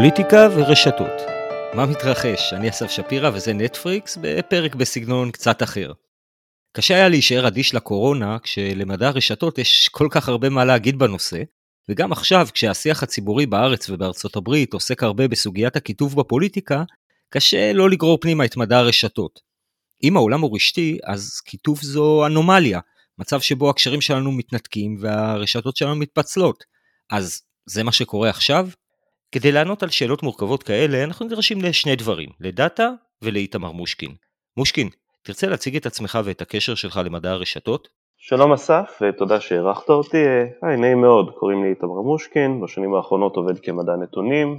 פוליטיקה ורשתות. מה מתרחש? אני אסף שפירא וזה נטפריקס בפרק בסגנון קצת אחר. קשה היה להישאר אדיש לקורונה כשלמדע הרשתות יש כל כך הרבה מה להגיד בנושא, וגם עכשיו כשהשיח הציבורי בארץ ובארצות הברית עוסק הרבה בסוגיית הכיתוב בפוליטיקה, קשה לא לגרור פנימה את מדע הרשתות. אם העולם הוא רשתי, אז כיתוב זו אנומליה, מצב שבו הקשרים שלנו מתנתקים והרשתות שלנו מתפצלות. אז זה מה שקורה עכשיו? כדי לענות על שאלות מורכבות כאלה, אנחנו נדרשים לשני דברים, לדאטה ולאיתמר מושקין. מושקין, תרצה להציג את עצמך ואת הקשר שלך למדע הרשתות? שלום אסף, ותודה שהערכת אותי. היי, נעים מאוד, קוראים לי איתמר מושקין, בשנים האחרונות עובד כמדע נתונים.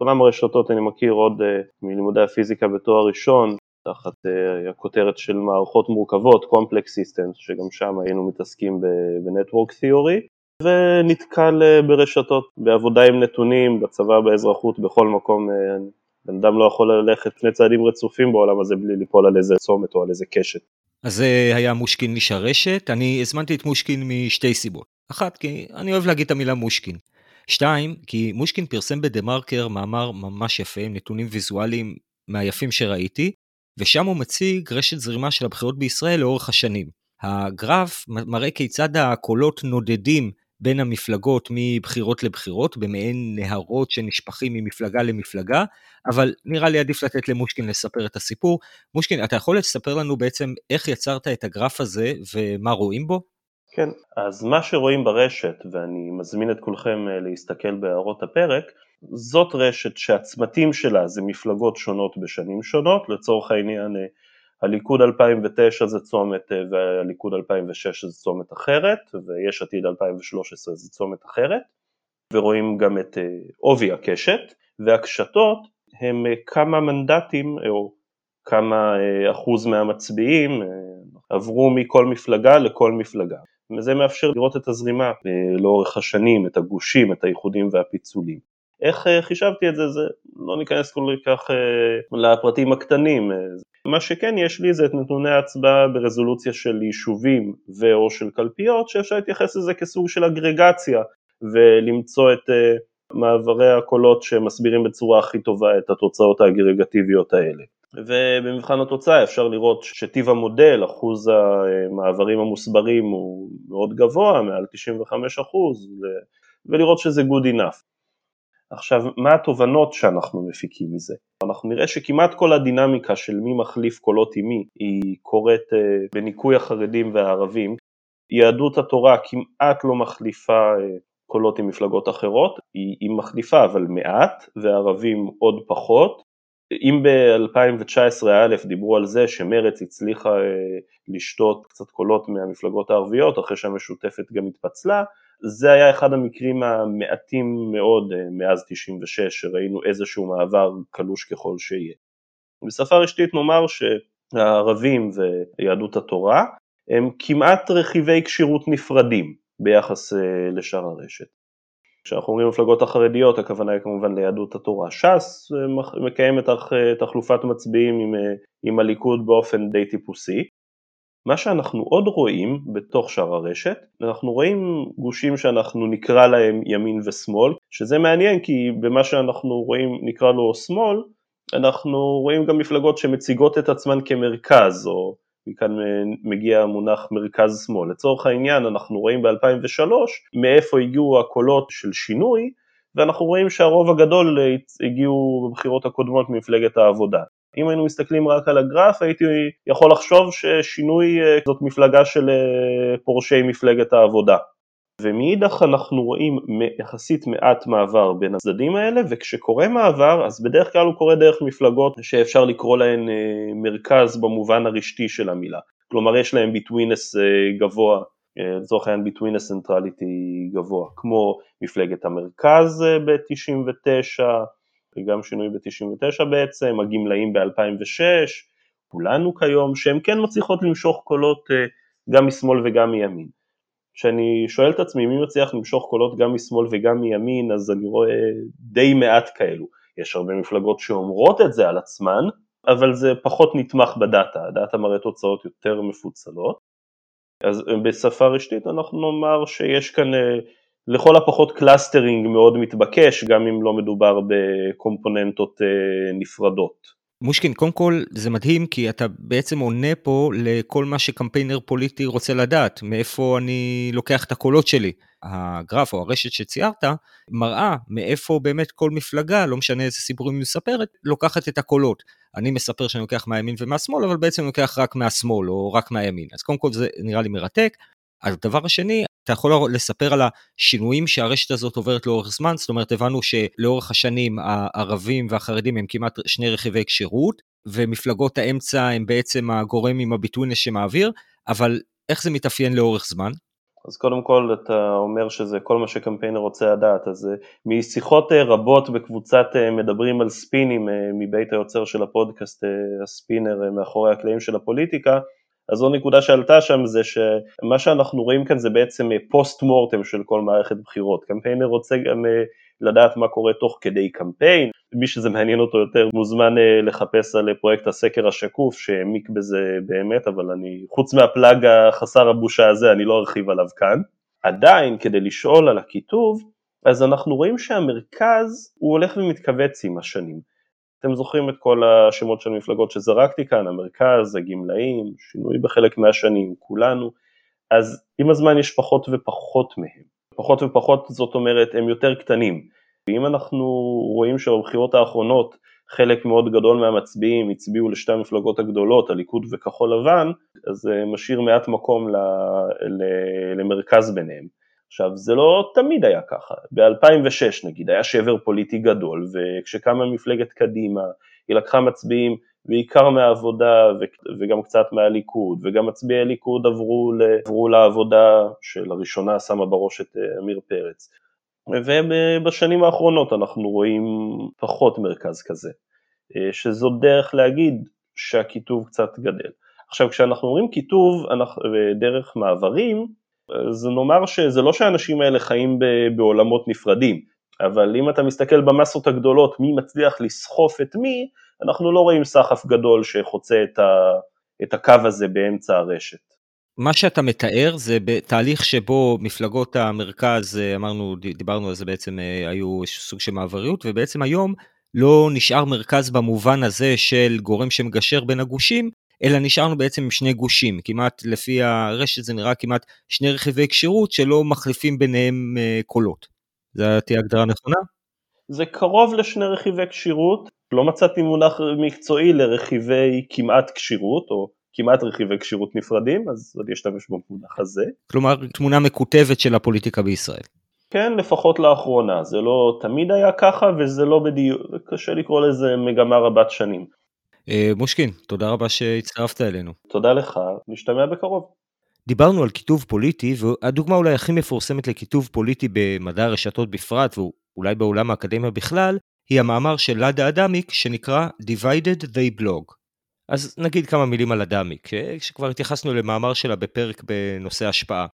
עולם הרשתות אני מכיר עוד uh, מלימודי הפיזיקה בתואר ראשון, תחת uh, הכותרת של מערכות מורכבות, Complex Systems, שגם שם היינו מתעסקים ב-Network Theory. ונתקל אה, ברשתות, בעבודה עם נתונים, בצבא, באזרחות, בכל מקום. אה, בן אדם לא יכול ללכת שני צעדים רצופים בעולם הזה בלי ליפול על איזה צומת או על איזה קשת. אז זה היה מושקין איש הרשת, אני הזמנתי את מושקין משתי סיבות. אחת, כי אני אוהב להגיד את המילה מושקין. שתיים, כי מושקין פרסם בדה מרקר מאמר ממש יפה עם נתונים ויזואליים מהיפים שראיתי, ושם הוא מציג רשת זרימה של הבחירות בישראל לאורך השנים. הגרף מראה כיצד הקולות נודדים בין המפלגות מבחירות לבחירות, במעין נהרות שנשפכים ממפלגה למפלגה, אבל נראה לי עדיף לתת למושקין לספר את הסיפור. מושקין, אתה יכול לספר לנו בעצם איך יצרת את הגרף הזה ומה רואים בו? כן, אז מה שרואים ברשת, ואני מזמין את כולכם אה, להסתכל בהערות הפרק, זאת רשת שהצמתים שלה זה מפלגות שונות בשנים שונות, לצורך העניין אה, הליכוד 2009 זה צומת אה, והליכוד 2006 זה צומת אחרת ויש עתיד 2013 זה צומת אחרת ורואים גם את אה, עובי הקשת והקשתות הם אה, כמה מנדטים או כמה אחוז מהמצביעים עברו מכל מפלגה לכל מפלגה וזה מאפשר לראות את הזרימה לאורך השנים, את הגושים, את האיחודים והפיצולים. איך חישבתי את זה, זה לא ניכנס כל כך לפרטים הקטנים, מה שכן יש לי זה את נתוני ההצבעה ברזולוציה של יישובים ו/או של קלפיות שאפשר להתייחס לזה כסוג של אגרגציה ולמצוא את uh, מעברי הקולות שמסבירים בצורה הכי טובה את התוצאות האגרגטיביות האלה. ובמבחן התוצאה אפשר לראות שטיב המודל, אחוז המעברים המוסברים הוא מאוד גבוה, מעל 95 ולראות שזה good enough. עכשיו, מה התובנות שאנחנו מפיקים מזה? אנחנו נראה שכמעט כל הדינמיקה של מי מחליף קולות עם מי היא קורית uh, בניקוי החרדים והערבים. יהדות התורה כמעט לא מחליפה uh, קולות עם מפלגות אחרות, היא, היא מחליפה אבל מעט, וערבים עוד פחות. אם ב-2019 א' דיברו על זה שמרצ הצליחה uh, לשתות קצת קולות מהמפלגות הערביות אחרי שהמשותפת גם התפצלה, זה היה אחד המקרים המעטים מאוד אה, מאז 96 שראינו איזשהו מעבר קלוש ככל שיהיה. בשפה רשתית נאמר שהערבים ויהדות התורה הם כמעט רכיבי כשירות נפרדים ביחס אה, לשאר הרשת. כשאנחנו אומרים מפלגות החרדיות הכוונה היא כמובן ליהדות התורה. ש"ס אה, מקיימת תחלופת מצביעים עם, עם הליכוד באופן די טיפוסי, מה שאנחנו עוד רואים בתוך שאר הרשת, אנחנו רואים גושים שאנחנו נקרא להם ימין ושמאל, שזה מעניין כי במה שאנחנו רואים נקרא לו שמאל, אנחנו רואים גם מפלגות שמציגות את עצמן כמרכז, או מכאן מגיע המונח מרכז שמאל. לצורך העניין אנחנו רואים ב-2003 מאיפה הגיעו הקולות של שינוי, ואנחנו רואים שהרוב הגדול הגיעו בבחירות הקודמות ממפלגת העבודה. אם היינו מסתכלים רק על הגרף הייתי יכול לחשוב ששינוי אה, זאת מפלגה של אה, פורשי מפלגת העבודה. ומאידך אנחנו רואים יחסית מעט מעבר בין הצדדים האלה וכשקורה מעבר אז בדרך כלל הוא קורה דרך מפלגות שאפשר לקרוא להן אה, מרכז במובן הרשתי של המילה כלומר יש להן ביטווינס גבוה לצורך העניין ביטווינס צנטרליטי גבוה כמו מפלגת המרכז ב-99 וגם שינוי ב-99 בעצם, הגמלאים ב-2006, כולנו כיום, שהן כן מצליחות למשוך קולות אה, גם משמאל וגם מימין. כשאני שואל את עצמי מי מצליח למשוך קולות גם משמאל וגם מימין, אז אני רואה די מעט כאלו. יש הרבה מפלגות שאומרות את זה על עצמן, אבל זה פחות נתמך בדאטה, הדאטה מראה תוצאות יותר מפוצלות. אז בשפה רשתית אנחנו נאמר שיש כאן אה, לכל הפחות clustering מאוד מתבקש, גם אם לא מדובר בקומפוננטות נפרדות. מושקין, קודם כל זה מדהים כי אתה בעצם עונה פה לכל מה שקמפיינר פוליטי רוצה לדעת, מאיפה אני לוקח את הקולות שלי. הגרף או הרשת שציירת מראה מאיפה באמת כל מפלגה, לא משנה איזה סיפורים היא מספרת, לוקחת את הקולות. אני מספר שאני לוקח מהימין ומהשמאל, אבל בעצם אני לוקח רק מהשמאל או רק מהימין. אז קודם כל זה נראה לי מרתק. הדבר השני, אתה יכול לספר על השינויים שהרשת הזאת עוברת לאורך זמן, זאת אומרת הבנו שלאורך השנים הערבים והחרדים הם כמעט שני רכיבי כשירות, ומפלגות האמצע הם בעצם הגורם עם הביטוינס שמעביר, אבל איך זה מתאפיין לאורך זמן? אז קודם כל אתה אומר שזה כל מה שקמפיינר רוצה לדעת, אז אה, משיחות אה, רבות בקבוצת אה, מדברים על ספינים מבית היוצר של הפודקאסט, הספינר מאחורי הקלעים של הפוליטיקה, אז זו נקודה שעלתה שם זה שמה שאנחנו רואים כאן זה בעצם פוסט מורטם של כל מערכת בחירות, קמפיינר רוצה גם לדעת מה קורה תוך כדי קמפיין, מי שזה מעניין אותו יותר מוזמן לחפש על פרויקט הסקר השקוף שהעמיק בזה באמת, אבל אני, חוץ מהפלאג החסר הבושה הזה, אני לא ארחיב עליו כאן. עדיין, כדי לשאול על הכיתוב, אז אנחנו רואים שהמרכז הוא הולך ומתכווץ עם השנים. אתם זוכרים את כל השמות של המפלגות שזרקתי כאן, המרכז, הגמלאים, שינוי בחלק מהשנים, כולנו, אז עם הזמן יש פחות ופחות מהם. פחות ופחות זאת אומרת הם יותר קטנים. ואם אנחנו רואים שבבחירות האחרונות חלק מאוד גדול מהמצביעים הצביעו לשתי המפלגות הגדולות, הליכוד וכחול לבן, אז זה משאיר מעט מקום ל, ל, למרכז ביניהם. עכשיו זה לא תמיד היה ככה, ב-2006 נגיד היה שבר פוליטי גדול וכשקמה מפלגת קדימה היא לקחה מצביעים בעיקר מהעבודה וגם קצת מהליכוד וגם מצביעי ליכוד עברו, עברו לעבודה שלראשונה שמה בראש את אה, עמיר פרץ ובשנים האחרונות אנחנו רואים פחות מרכז כזה אה, שזו דרך להגיד שהקיטוב קצת גדל. עכשיו כשאנחנו אומרים קיטוב דרך מעברים אז נאמר שזה לא שהאנשים האלה חיים בעולמות נפרדים, אבל אם אתה מסתכל במסות הגדולות מי מצליח לסחוף את מי, אנחנו לא רואים סחף גדול שחוצה את, ה, את הקו הזה באמצע הרשת. מה שאתה מתאר זה בתהליך שבו מפלגות המרכז, אמרנו, דיברנו על זה בעצם, אה, היו סוג של מעבריות, ובעצם היום לא נשאר מרכז במובן הזה של גורם שמגשר בין הגושים, אלא נשארנו בעצם עם שני גושים, כמעט לפי הרשת זה נראה כמעט שני רכיבי כשירות שלא מחליפים ביניהם אה, קולות. זו תהיה הגדרה נכונה? זה קרוב לשני רכיבי כשירות, לא מצאתי מונח מקצועי לרכיבי כמעט כשירות, או כמעט רכיבי כשירות נפרדים, אז אני אשתמש במונח הזה. כלומר, תמונה מקוטבת של הפוליטיקה בישראל. כן, לפחות לאחרונה, זה לא תמיד היה ככה, וזה לא בדיוק, קשה לקרוא לזה מגמה רבת שנים. אה, מושקין, תודה רבה שהצטרפת אלינו. תודה לך, נשתמע בקרוב. דיברנו על קיטוב פוליטי, והדוגמה אולי הכי מפורסמת לקיטוב פוליטי במדע הרשתות בפרט, ואולי בעולם האקדמיה בכלל, היא המאמר של לאדה אדמיק שנקרא Divided They Blog. אז נגיד כמה מילים על אדמיק, אה, שכבר התייחסנו למאמר שלה בפרק בנושא השפעה.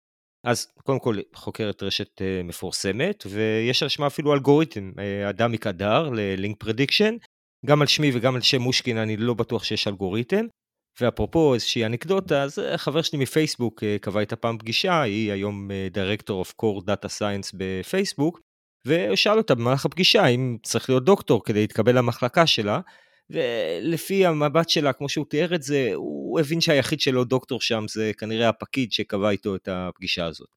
אז קודם כל חוקרת רשת אה, מפורסמת, ויש על שמה אפילו אלגוריתם, אדמיק אדר ל link prediction, גם על שמי וגם על שם מושקין אני לא בטוח שיש אלגוריתם. ואפרופו איזושהי אנקדוטה, אז אה, חבר שלי מפייסבוק אה, קבע איתה פעם פגישה, היא היום Director of Core Data Science בפייסבוק, ושאל אותה במהלך הפגישה אם צריך להיות דוקטור כדי להתקבל למחלקה שלה, ולפי המבט שלה, כמו שהוא תיאר את זה, הוא הבין שהיחיד שלא דוקטור שם זה כנראה הפקיד שקבע איתו את הפגישה הזאת.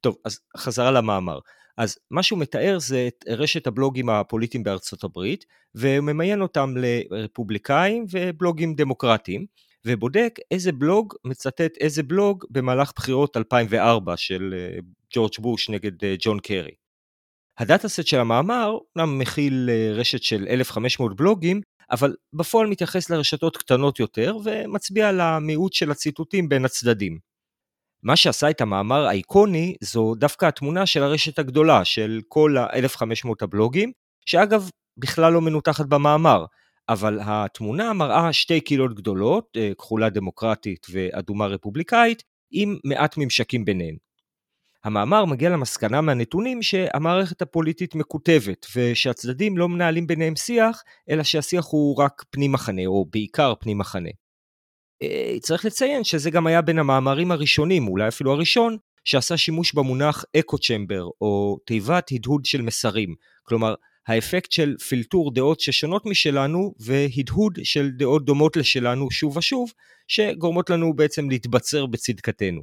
טוב, אז חזרה למאמר. אז מה שהוא מתאר זה את רשת הבלוגים הפוליטיים בארצות הברית, וממיין אותם לרפובליקאים ובלוגים דמוקרטיים, ובודק איזה בלוג מצטט איזה בלוג במהלך בחירות 2004 של אה, ג'ורג' בוש נגד אה, ג'ון קרי. הדאטה סט של המאמר אומנם מכיל אה, רשת של 1,500 בלוגים, אבל בפועל מתייחס לרשתות קטנות יותר ומצביע על המיעוט של הציטוטים בין הצדדים. מה שעשה את המאמר האיקוני זו דווקא התמונה של הרשת הגדולה של כל ה-1500 הבלוגים, שאגב בכלל לא מנותחת במאמר, אבל התמונה מראה שתי קהילות גדולות, אה, כחולה דמוקרטית ואדומה רפובליקאית, עם מעט ממשקים ביניהן. המאמר מגיע למסקנה מהנתונים שהמערכת הפוליטית מקוטבת, ושהצדדים לא מנהלים ביניהם שיח, אלא שהשיח הוא רק פנים מחנה, או בעיקר פנים מחנה. אה, צריך לציין שזה גם היה בין המאמרים הראשונים, אולי אפילו הראשון, שעשה שימוש במונח אקו צ'מבר, או תיבת הדהוד של מסרים. כלומר, האפקט של פילטור דעות ששונות משלנו והדהוד של דעות דומות לשלנו שוב ושוב, שגורמות לנו בעצם להתבצר בצדקתנו.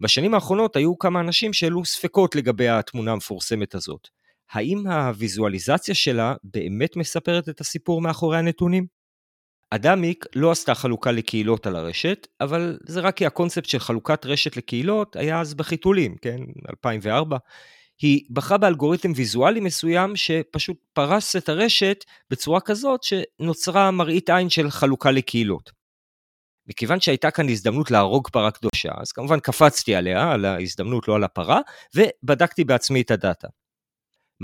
בשנים האחרונות היו כמה אנשים שהעלו ספקות לגבי התמונה המפורסמת הזאת. האם הוויזואליזציה שלה באמת מספרת את הסיפור מאחורי הנתונים? אדמיק לא עשתה חלוקה לקהילות על הרשת, אבל זה רק כי הקונספט של חלוקת רשת לקהילות היה אז בחיתולים, כן? 2004. היא בחרה באלגוריתם ויזואלי מסוים שפשוט פרס את הרשת בצורה כזאת שנוצרה מראית עין של חלוקה לקהילות. מכיוון שהייתה כאן הזדמנות להרוג פרה קדושה, אז כמובן קפצתי עליה, על ההזדמנות, לא על הפרה, ובדקתי בעצמי את הדאטה.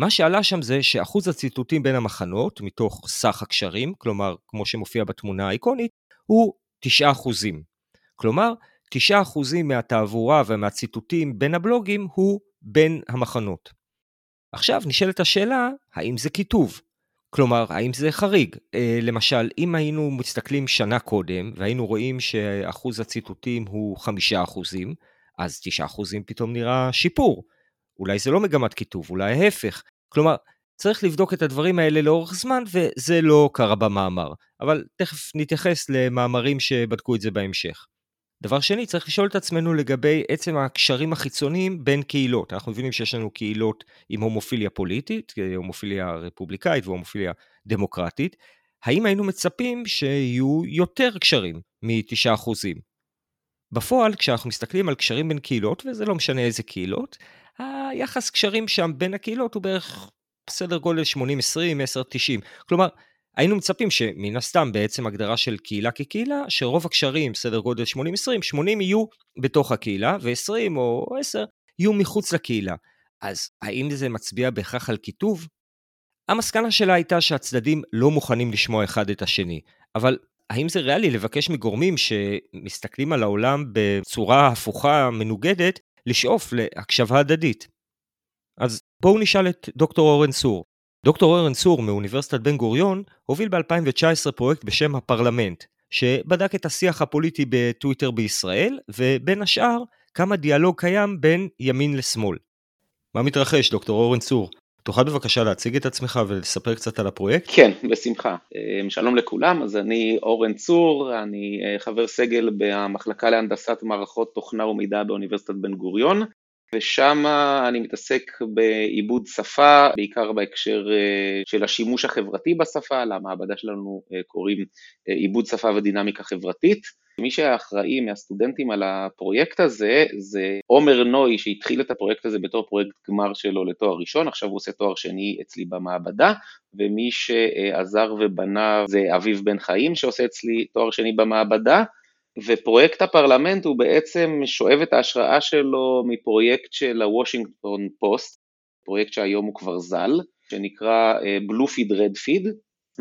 מה שעלה שם זה שאחוז הציטוטים בין המחנות, מתוך סך הקשרים, כלומר, כמו שמופיע בתמונה האיקונית, הוא 9%. כלומר, 9% מהתעבורה ומהציטוטים בין הבלוגים הוא בין המחנות. עכשיו נשאלת השאלה, האם זה כיתוב? כלומר, האם זה חריג? אה, למשל, אם היינו מסתכלים שנה קודם, והיינו רואים שאחוז הציטוטים הוא 5%, אז 9% פתאום נראה שיפור. אולי זה לא מגמת כיתוב, אולי ההפך. כלומר, צריך לבדוק את הדברים האלה לאורך זמן, וזה לא קרה במאמר. אבל תכף נתייחס למאמרים שבדקו את זה בהמשך. דבר שני, צריך לשאול את עצמנו לגבי עצם הקשרים החיצוניים בין קהילות. אנחנו מבינים שיש לנו קהילות עם הומופיליה פוליטית, הומופיליה רפובליקאית והומופיליה דמוקרטית. האם היינו מצפים שיהיו יותר קשרים מ-9%? בפועל, כשאנחנו מסתכלים על קשרים בין קהילות, וזה לא משנה איזה קהילות, היחס קשרים שם בין הקהילות הוא בערך סדר גודל 80-20, 10-90. כלומר, היינו מצפים שמן הסתם בעצם הגדרה של קהילה כקהילה, שרוב הקשרים, סדר גודל 80-20, 80 יהיו בתוך הקהילה, ו-20 או 10 יהיו מחוץ לקהילה. אז האם זה מצביע בהכרח על קיטוב? המסקנה שלה הייתה שהצדדים לא מוכנים לשמוע אחד את השני, אבל האם זה ריאלי לבקש מגורמים שמסתכלים על העולם בצורה הפוכה, מנוגדת, לשאוף להקשבה הדדית? אז בואו נשאל את דוקטור אורן סור, דוקטור אורן צור מאוניברסיטת בן גוריון הוביל ב-2019 פרויקט בשם הפרלמנט, שבדק את השיח הפוליטי בטוויטר בישראל, ובין השאר, כמה דיאלוג קיים בין ימין לשמאל. מה מתרחש, דוקטור אורן צור? תוכל בבקשה להציג את עצמך ולספר קצת על הפרויקט? כן, בשמחה. אה, שלום לכולם, אז אני אורן צור, אני אה, חבר סגל במחלקה להנדסת מערכות תוכנה ומידע באוניברסיטת בן גוריון. ושם אני מתעסק בעיבוד שפה, בעיקר בהקשר אה, של השימוש החברתי בשפה, למעבדה שלנו קוראים עיבוד שפה ודינמיקה חברתית. מי שאחראי מהסטודנטים על הפרויקט הזה זה עומר נוי שהתחיל את הפרויקט הזה בתור פרויקט גמר שלו לתואר ראשון, עכשיו הוא עושה תואר שני אצלי במעבדה, ומי שעזר ובנה זה אביב בן חיים שעושה אצלי תואר שני במעבדה, ופרויקט הפרלמנט הוא בעצם שואב את ההשראה שלו מפרויקט של הוושינגטון פוסט, פרויקט שהיום הוא כבר ז"ל, שנקרא Blue Feed Red Feed,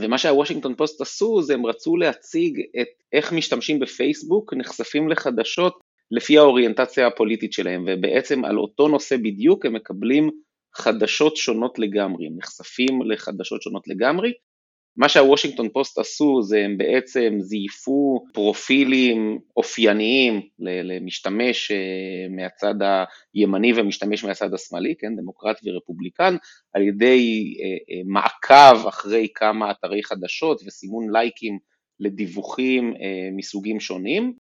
ומה שהוושינגטון פוסט עשו זה הם רצו להציג את איך משתמשים בפייסבוק נחשפים לחדשות לפי האוריינטציה הפוליטית שלהם, ובעצם על אותו נושא בדיוק הם מקבלים חדשות שונות לגמרי, נחשפים לחדשות שונות לגמרי, מה שהוושינגטון פוסט עשו זה הם בעצם זייפו פרופילים אופייניים למשתמש אה, מהצד הימני ומשתמש מהצד השמאלי, כן, דמוקרט ורפובליקן, על ידי אה, אה, מעקב אחרי כמה אתרי חדשות וסימון לייקים לדיווחים מסוגים שונים,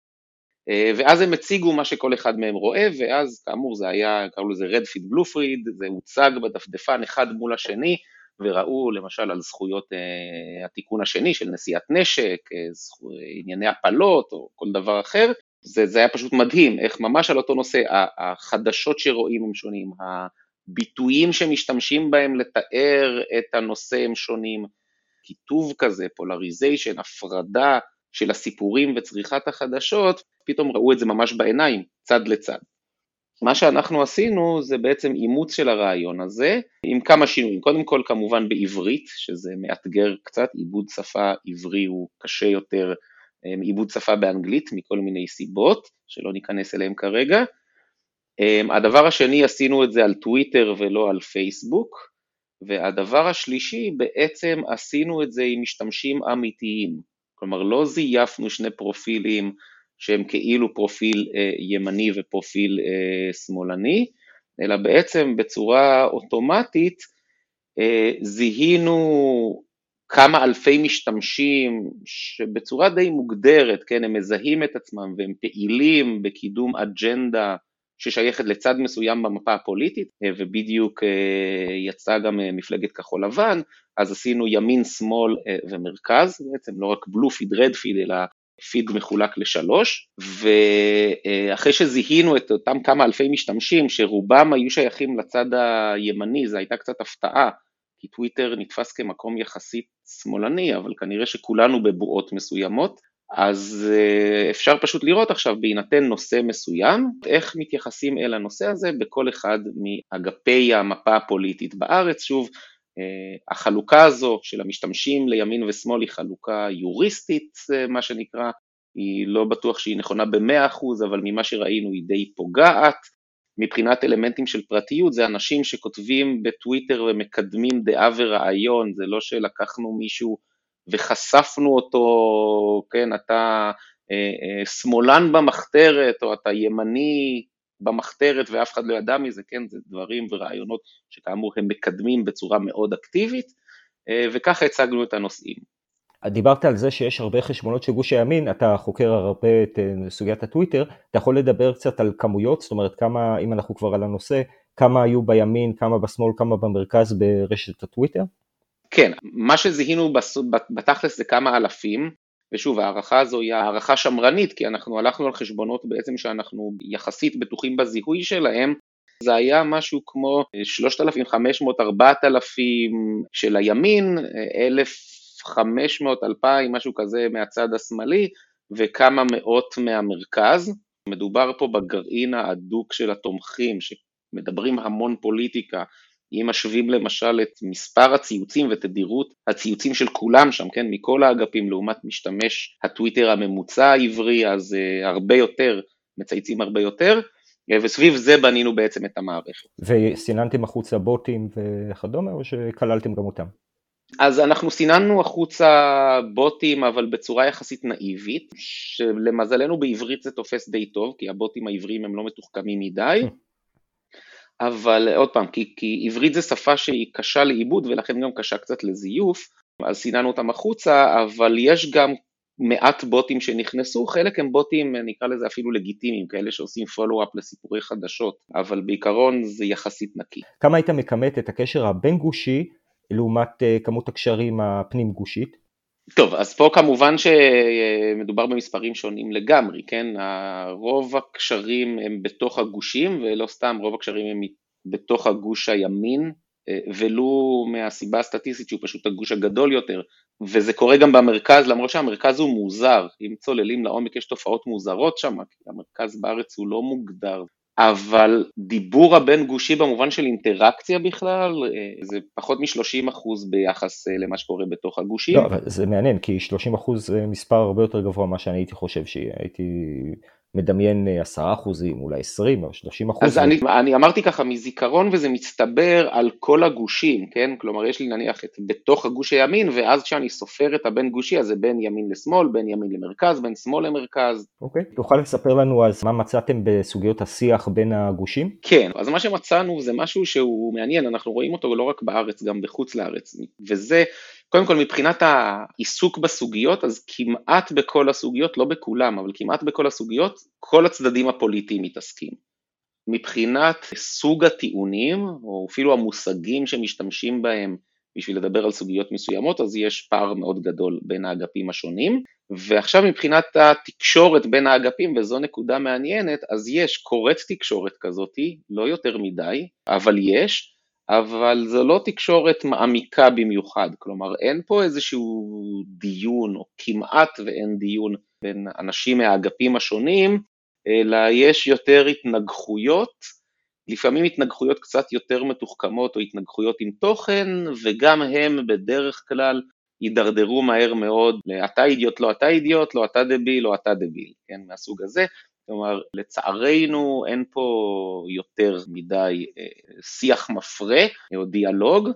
ואז הם הציגו מה שכל אחד מהם רואה, ואז כאמור זה היה, קראו לזה Red Feed Blue Feed, זה הוצג בדפדפן אחד מול השני, וראו למשל על זכויות אה, התיקון השני של נשיאת נשק, אה, זכו, ענייני הפלות או כל דבר אחר, זה, זה היה פשוט מדהים, איך ממש על אותו נושא, החדשות שרואים הם שונים, הביטויים שמשתמשים בהם לתאר את הנושא הם שונים, קיטוב כזה, polarization, הפרדה של הסיפורים וצריכת החדשות, פתאום ראו את זה ממש בעיניים, צד לצד. מה שאנחנו עשינו זה בעצם אימוץ של הרעיון הזה עם כמה שינויים, קודם כל כמובן בעברית, שזה מאתגר קצת, עיבוד שפה עברי הוא קשה יותר מעיבוד שפה באנגלית מכל מיני סיבות, שלא ניכנס אליהם כרגע. הדבר השני, עשינו את זה על טוויטר ולא על פייסבוק, והדבר השלישי, בעצם עשינו את זה עם משתמשים אמיתיים, כלומר לא זייפנו שני פרופילים שהם כאילו פרופיל ימני ופרופיל שמאלני, אלא בעצם בצורה אוטומטית זיהינו כמה אלפי משתמשים שבצורה די מוגדרת, כן, הם מזהים את עצמם והם פעילים בקידום אג'נדה ששייכת לצד מסוים במפה הפוליטית, ובדיוק אה, יצאה גם אה, מפלגת כחול לבן, אז עשינו ימין, שמאל אה, ומרכז, בעצם לא רק בלו פיד, רד פיד, אלא פיד מחולק לשלוש, ואחרי שזיהינו את אותם כמה אלפי משתמשים, שרובם היו שייכים לצד הימני, זו הייתה קצת הפתעה, כי טוויטר נתפס כמקום יחסית שמאלני, אבל כנראה שכולנו בבועות מסוימות, אז אה, אפשר פשוט לראות עכשיו בהינתן נושא מסוים, איך מתייחסים אל הנושא הזה בכל אחד מאגפי המפה הפוליטית בארץ. שוב, החלוקה הזו של המשתמשים לימין ושמאל היא חלוקה יוריסטית, אה, מה שנקרא, היא לא בטוח שהיא נכונה ב-100%, אבל ממה שראינו היא די פוגעת. מבחינת אלמנטים של פרטיות, זה אנשים שכותבים בטוויטר ומקדמים דעה ורעיון, זה לא שלקחנו מישהו וחשפנו אותו, כן, אתה אה, אה, שמאלן במחתרת, או אתה ימני במחתרת ואף אחד לא ידע מזה, כן, זה דברים ורעיונות שכאמור הם מקדמים בצורה מאוד אקטיבית, אה, וככה הצגנו את הנושאים. דיברת על זה שיש הרבה חשבונות של גוש הימין, אתה חוקר הרבה את סוגיית הטוויטר, אתה יכול לדבר קצת על כמויות, זאת אומרת כמה, אם אנחנו כבר על הנושא, כמה היו בימין, כמה בשמאל, כמה במרכז ברשת הטוויטר? כן, מה שזיהינו בתכלס זה כמה אלפים, ושוב ההערכה הזו היא הערכה שמרנית, כי אנחנו הלכנו על חשבונות בעצם שאנחנו יחסית בטוחים בזיהוי שלהם, זה היה משהו כמו 3,500-4,000 של הימין, 1,500, 2,000, משהו כזה מהצד השמאלי, וכמה מאות מהמרכז. מדובר פה בגרעין ההדוק של התומכים, שמדברים המון פוליטיקה, אם משווים למשל את מספר הציוצים ותדירות הציוצים של כולם שם, כן, מכל האגפים לעומת משתמש הטוויטר הממוצע העברי, אז uh, הרבה יותר, מצייצים הרבה יותר, uh, וסביב זה בנינו בעצם את המערכת. וסיננתם החוצה בוטים וכדומה, או שכללתם גם אותם? אז אנחנו סיננו החוצה בוטים, אבל בצורה יחסית נאיבית, שלמזלנו בעברית זה תופס די טוב, כי הבוטים העבריים הם לא מתוחכמים מדי. אבל עוד פעם, כי, כי עברית זה שפה שהיא קשה לעיבוד ולכן גם קשה קצת לזיוף, אז סיננו אותם החוצה, אבל יש גם מעט בוטים שנכנסו, חלק הם בוטים, נקרא לזה אפילו לגיטימיים, כאלה שעושים פולו-אפ לסיפורי חדשות, אבל בעיקרון זה יחסית נקי. כמה היית מכמת את הקשר הבין-גושי לעומת אה, כמות הקשרים הפנים-גושית? טוב, אז פה כמובן שמדובר במספרים שונים לגמרי, כן? רוב הקשרים הם בתוך הגושים, ולא סתם רוב הקשרים הם בתוך הגוש הימין, ולו מהסיבה הסטטיסטית שהוא פשוט הגוש הגדול יותר, וזה קורה גם במרכז, למרות שהמרכז הוא מוזר, אם צוללים לעומק יש תופעות מוזרות שם, כי המרכז בארץ הוא לא מוגדר אבל דיבור הבין גושי במובן של אינטראקציה בכלל, אה, זה פחות מ-30% ביחס אה, למה שקורה בתוך הגושים. לא, אבל זה מעניין, כי 30% זה מספר הרבה יותר גבוה ממה שאני הייתי חושב שיהיה. מדמיין 10 אה, אחוזים, אולי 20 או 30 אחוזים. אז אני, אני אמרתי ככה מזיכרון וזה מצטבר על כל הגושים, כן? כלומר יש לי נניח את בתוך הגוש הימין ואז כשאני סופר את הבין גושי אז זה בין ימין לשמאל, בין ימין למרכז, בין שמאל למרכז. אוקיי, תוכל לספר לנו אז מה מצאתם בסוגיות השיח בין הגושים? כן, אז מה שמצאנו זה משהו שהוא מעניין, אנחנו רואים אותו לא רק בארץ, גם בחוץ לארץ, וזה קודם כל מבחינת העיסוק בסוגיות, אז כמעט בכל הסוגיות, לא בכולם, אבל כמעט בכל הסוגיות, כל הצדדים הפוליטיים מתעסקים. מבחינת סוג הטיעונים, או אפילו המושגים שמשתמשים בהם בשביל לדבר על סוגיות מסוימות, אז יש פער מאוד גדול בין האגפים השונים. ועכשיו מבחינת התקשורת בין האגפים, וזו נקודה מעניינת, אז יש קוראת תקשורת כזאתי, לא יותר מדי, אבל יש, אבל זו לא תקשורת מעמיקה במיוחד, כלומר אין פה איזשהו דיון, או כמעט ואין דיון בין אנשים מהאגפים השונים, אלא יש יותר התנגחויות, לפעמים התנגחויות קצת יותר מתוחכמות או התנגחויות עם תוכן, וגם הם בדרך כלל יידרדרו מהר מאוד ל"אתה אידיוט, לא אתה אידיוט, לא אתה דביל, לא אתה דביל", כן, מהסוג הזה, כלומר, לצערנו אין פה יותר מדי אה, שיח מפרה או דיאלוג,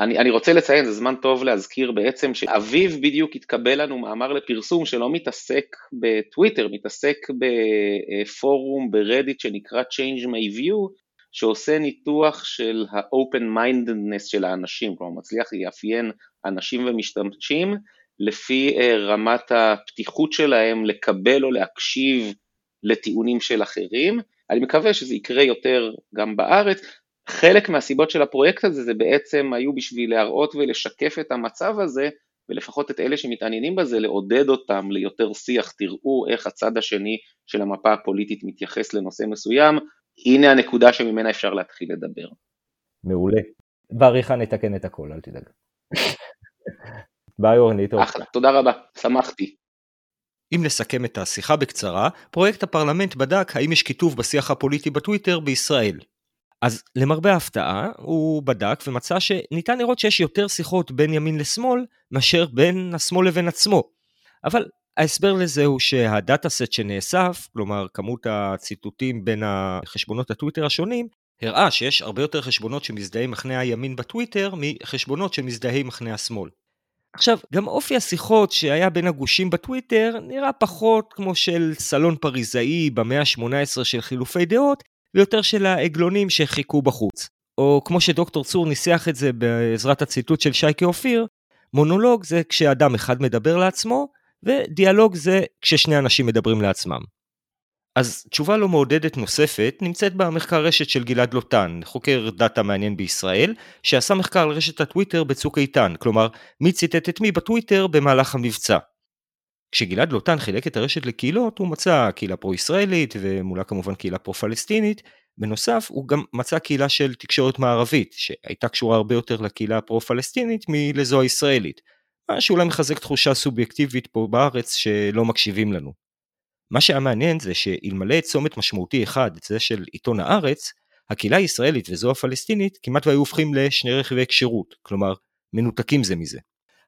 אני, אני רוצה לציין, זה זמן טוב להזכיר בעצם שאביב בדיוק התקבל לנו מאמר לפרסום שלא מתעסק בטוויטר, מתעסק בפורום ברדיט שנקרא Change My View, שעושה ניתוח של ה-open mindedness של האנשים, כלומר מצליח לאפיין אנשים ומשתמשים לפי אה, רמת הפתיחות שלהם לקבל או להקשיב לטיעונים של אחרים. אני מקווה שזה יקרה יותר גם בארץ. חלק מהסיבות של הפרויקט הזה זה בעצם היו בשביל להראות ולשקף את המצב הזה, ולפחות את אלה שמתעניינים בזה, לעודד אותם ליותר שיח, תראו איך הצד השני של המפה הפוליטית מתייחס לנושא מסוים, הנה הנקודה שממנה אפשר להתחיל לדבר. מעולה. בעריכה נתקן את הכל, אל תדאג. ביי אורן, להתראות. אחלה, תודה רבה, שמחתי. אם נסכם את השיחה בקצרה, פרויקט הפרלמנט בדק האם יש כיתוב בשיח הפוליטי בטוויטר בישראל. אז למרבה ההפתעה, הוא בדק ומצא שניתן לראות שיש יותר שיחות בין ימין לשמאל, מאשר בין השמאל לבין עצמו. אבל ההסבר לזה הוא שהדאטה סט שנאסף, כלומר כמות הציטוטים בין החשבונות הטוויטר השונים, הראה שיש הרבה יותר חשבונות שמזדהים מחנה הימין בטוויטר מחשבונות שמזדהים מחנה השמאל. עכשיו, גם אופי השיחות שהיה בין הגושים בטוויטר נראה פחות כמו של סלון פריזאי במאה ה-18 של חילופי דעות, ויותר של העגלונים שחיכו בחוץ. או כמו שדוקטור צור ניסח את זה בעזרת הציטוט של שייקה אופיר, מונולוג זה כשאדם אחד מדבר לעצמו, ודיאלוג זה כששני אנשים מדברים לעצמם. אז תשובה לא מעודדת נוספת נמצאת במחקר רשת של גלעד לוטן, חוקר דאטה מעניין בישראל, שעשה מחקר על רשת הטוויטר בצוק איתן, כלומר מי ציטט את מי בטוויטר במהלך המבצע. כשגלעד לוטן חילק את הרשת לקהילות, הוא מצא קהילה פרו-ישראלית ומולה כמובן קהילה פרו-פלסטינית. בנוסף, הוא גם מצא קהילה של תקשורת מערבית, שהייתה קשורה הרבה יותר לקהילה הפרו-פלסטינית מלזו הישראלית. מה שאולי מחזק תחושה סובייקטיבית פה בארץ שלא מקשיבים לנו. מה שהיה מעניין זה שאלמלא צומת משמעותי אחד, זה של עיתון הארץ, הקהילה הישראלית וזו הפלסטינית כמעט והיו הופכים לשני רכיבי כשירות, כלומר מנותקים זה מזה.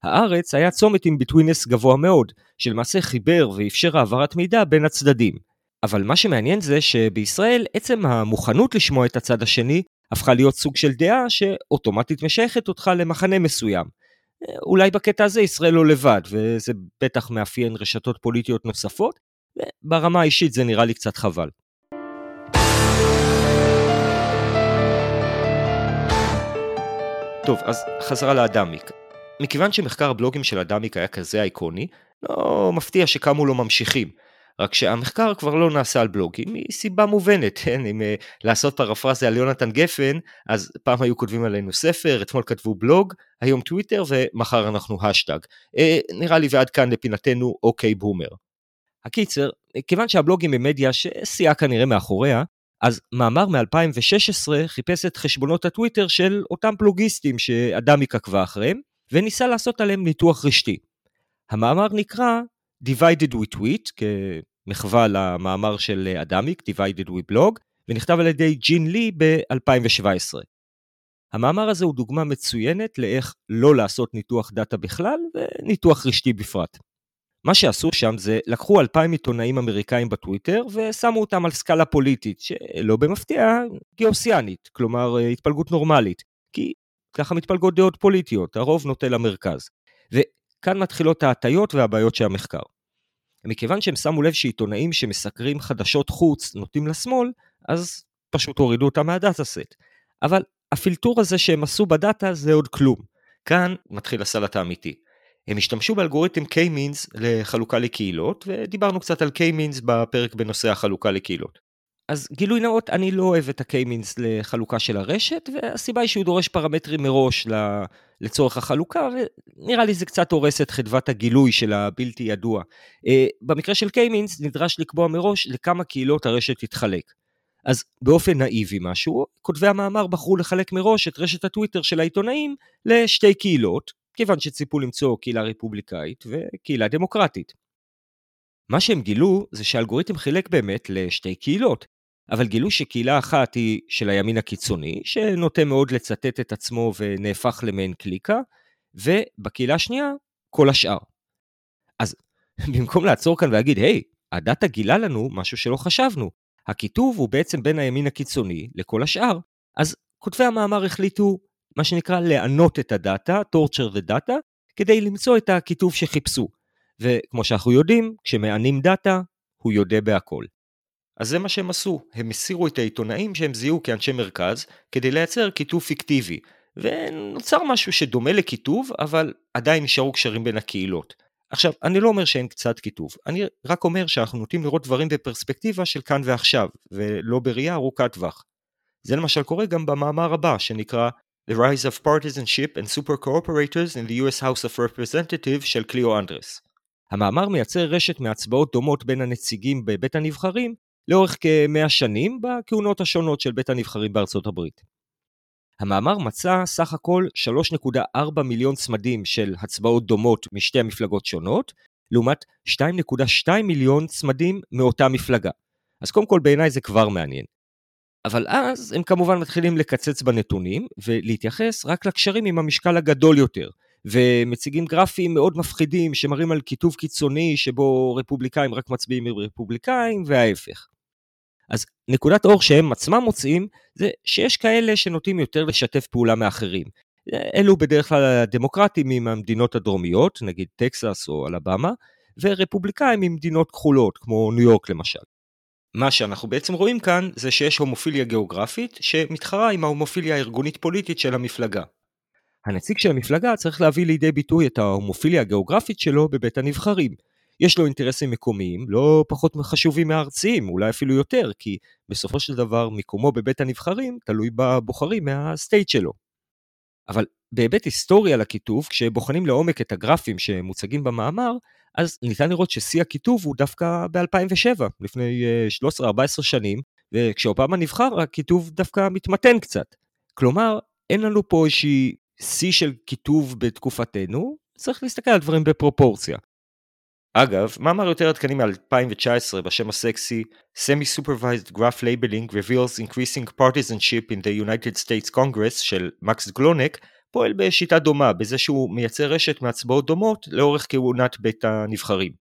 הארץ היה צומת עם ביטווינס גבוה מאוד, שלמעשה חיבר ואפשר העברת מידע בין הצדדים. אבל מה שמעניין זה שבישראל עצם המוכנות לשמוע את הצד השני הפכה להיות סוג של דעה שאוטומטית משייכת אותך למחנה מסוים. אולי בקטע הזה ישראל לא לבד, וזה בטח מאפיין רשתות פוליטיות נוספות, וברמה האישית זה נראה לי קצת חבל. טוב, אז חזרה לאדמיק. מכיוון שמחקר הבלוגים של אדמיק היה כזה אייקוני, לא מפתיע שקמו לו ממשיכים. רק שהמחקר כבר לא נעשה על בלוגים, מסיבה מובנת, כן? אם uh, לעשות פרפרזה על יונתן גפן, אז פעם היו כותבים עלינו ספר, אתמול כתבו בלוג, היום טוויטר ומחר אנחנו השטג. Uh, נראה לי ועד כאן לפינתנו אוקיי בומר. הקיצר, כיוון שהבלוגים הם מדיה ששיאה כנראה מאחוריה, אז מאמר מ-2016 חיפש את חשבונות הטוויטר של אותם פלוגיסטים שאדמיק עקבה אחריהם, וניסה לעשות עליהם ניתוח רשתי. המאמר נקרא Divided We Tweet, כמחווה למאמר של אדמיק, Divided We Blog, ונכתב על ידי ג'ין לי ב-2017. המאמר הזה הוא דוגמה מצוינת לאיך לא לעשות ניתוח דאטה בכלל וניתוח רשתי בפרט. מה שעשו שם זה לקחו אלפיים עיתונאים אמריקאים בטוויטר ושמו אותם על סקאלה פוליטית, שלא במפתיע, גיאוסיאנית, כלומר התפלגות נורמלית, כי ככה מתפלגות דעות פוליטיות, הרוב נוטה למרכז. וכאן מתחילות ההטיות והבעיות של המחקר. מכיוון שהם שמו לב שעיתונאים שמסקרים חדשות חוץ נוטים לשמאל, אז פשוט הורידו אותם מהדאטה סט. אבל הפילטור הזה שהם עשו בדאטה זה עוד כלום. כאן מתחיל הסלט האמיתי. הם השתמשו באלגוריתם K-means לחלוקה לקהילות, ודיברנו קצת על K-means בפרק בנושא החלוקה לקהילות. אז גילוי נאות, אני לא אוהב את ה-K-means לחלוקה של הרשת, והסיבה היא שהוא דורש פרמטרים מראש לצורך החלוקה, ונראה לי זה קצת הורס את חדוות הגילוי של הבלתי ידוע. אה, במקרה של K-means נדרש לקבוע מראש לכמה קהילות הרשת תתחלק. אז באופן נאיבי משהו, כותבי המאמר בחרו לחלק מראש את רשת הטוויטר של העיתונאים לשתי קהילות, כיוון שציפו למצוא קהילה רפובליקאית וקהילה דמוקרטית. מה שהם גילו זה שהאלגוריתם חילק באמת לשתי קהילות, אבל גילו שקהילה אחת היא של הימין הקיצוני, שנוטה מאוד לצטט את עצמו ונהפך למעין קליקה, ובקהילה השנייה, כל השאר. אז במקום לעצור כאן ולהגיד, היי, הדאטה גילה לנו משהו שלא חשבנו, הכיתוב הוא בעצם בין הימין הקיצוני לכל השאר, אז כותבי המאמר החליטו, מה שנקרא לענות את הדאטה, torture the data, כדי למצוא את הכיתוב שחיפשו. וכמו שאנחנו יודעים, כשמענים דאטה, הוא יודה בהכל. אז זה מה שהם עשו, הם הסירו את העיתונאים שהם זיהו כאנשי מרכז, כדי לייצר כיתוב פיקטיבי, ונוצר משהו שדומה לכיתוב, אבל עדיין נשארו קשרים בין הקהילות. עכשיו, אני לא אומר שאין קצת כיתוב, אני רק אומר שאנחנו נוטים לראות דברים בפרספקטיבה של כאן ועכשיו, ולא בראייה ארוכת טווח. זה למשל קורה גם במאמר הבא, שנקרא The Rise of Partisanship and Super Cooperators in the US House of Representatives של קליו אנדרס. המאמר מייצר רשת מהצבעות דומות בין הנציגים בבית הנבחרים לאורך כמאה שנים בכהונות השונות של בית הנבחרים בארצות הברית. המאמר מצא סך הכל 3.4 מיליון צמדים של הצבעות דומות משתי המפלגות שונות, לעומת 2.2 מיליון צמדים מאותה מפלגה. אז קודם כל בעיניי זה כבר מעניין. אבל אז הם כמובן מתחילים לקצץ בנתונים ולהתייחס רק לקשרים עם המשקל הגדול יותר, ומציגים גרפים מאוד מפחידים שמראים על כיתוב קיצוני שבו רפובליקאים רק מצביעים עם רפובליקאים וההפך. אז נקודת אור שהם עצמם מוצאים זה שיש כאלה שנוטים יותר לשתף פעולה מאחרים. אלו בדרך כלל הדמוקרטים מהמדינות הדרומיות, נגיד טקסס או אלבמה, ורפובליקאים ממדינות כחולות, כמו ניו יורק למשל. מה שאנחנו בעצם רואים כאן זה שיש הומופיליה גיאוגרפית שמתחרה עם ההומופיליה הארגונית פוליטית של המפלגה. הנציג של המפלגה צריך להביא לידי ביטוי את ההומופיליה הגיאוגרפית שלו בבית הנבחרים. יש לו אינטרסים מקומיים לא פחות חשובים מהארציים, אולי אפילו יותר, כי בסופו של דבר מיקומו בבית הנבחרים תלוי בבוחרים מהסטייט שלו. אבל בהיבט היסטורי על הכיתוב, כשבוחנים לעומק את הגרפים שמוצגים במאמר, אז ניתן לראות ששיא הכיתוב הוא דווקא ב-2007, לפני 13-14 שנים, וכשאובמה נבחר הכיתוב דווקא מתמתן קצת. כלומר, אין לנו פה איזושהי שיא של כיתוב בתקופתנו, צריך להסתכל על דברים בפרופורציה. אגב, מאמר יותר עדכני מ-2019 בשם הסקסי Semi-Supervised Graph Labeling Reveals Increasing Partisanship in the United States Congress של מקס גלונק פועל בשיטה דומה בזה שהוא מייצר רשת מהצבעות דומות לאורך כהונת בית הנבחרים.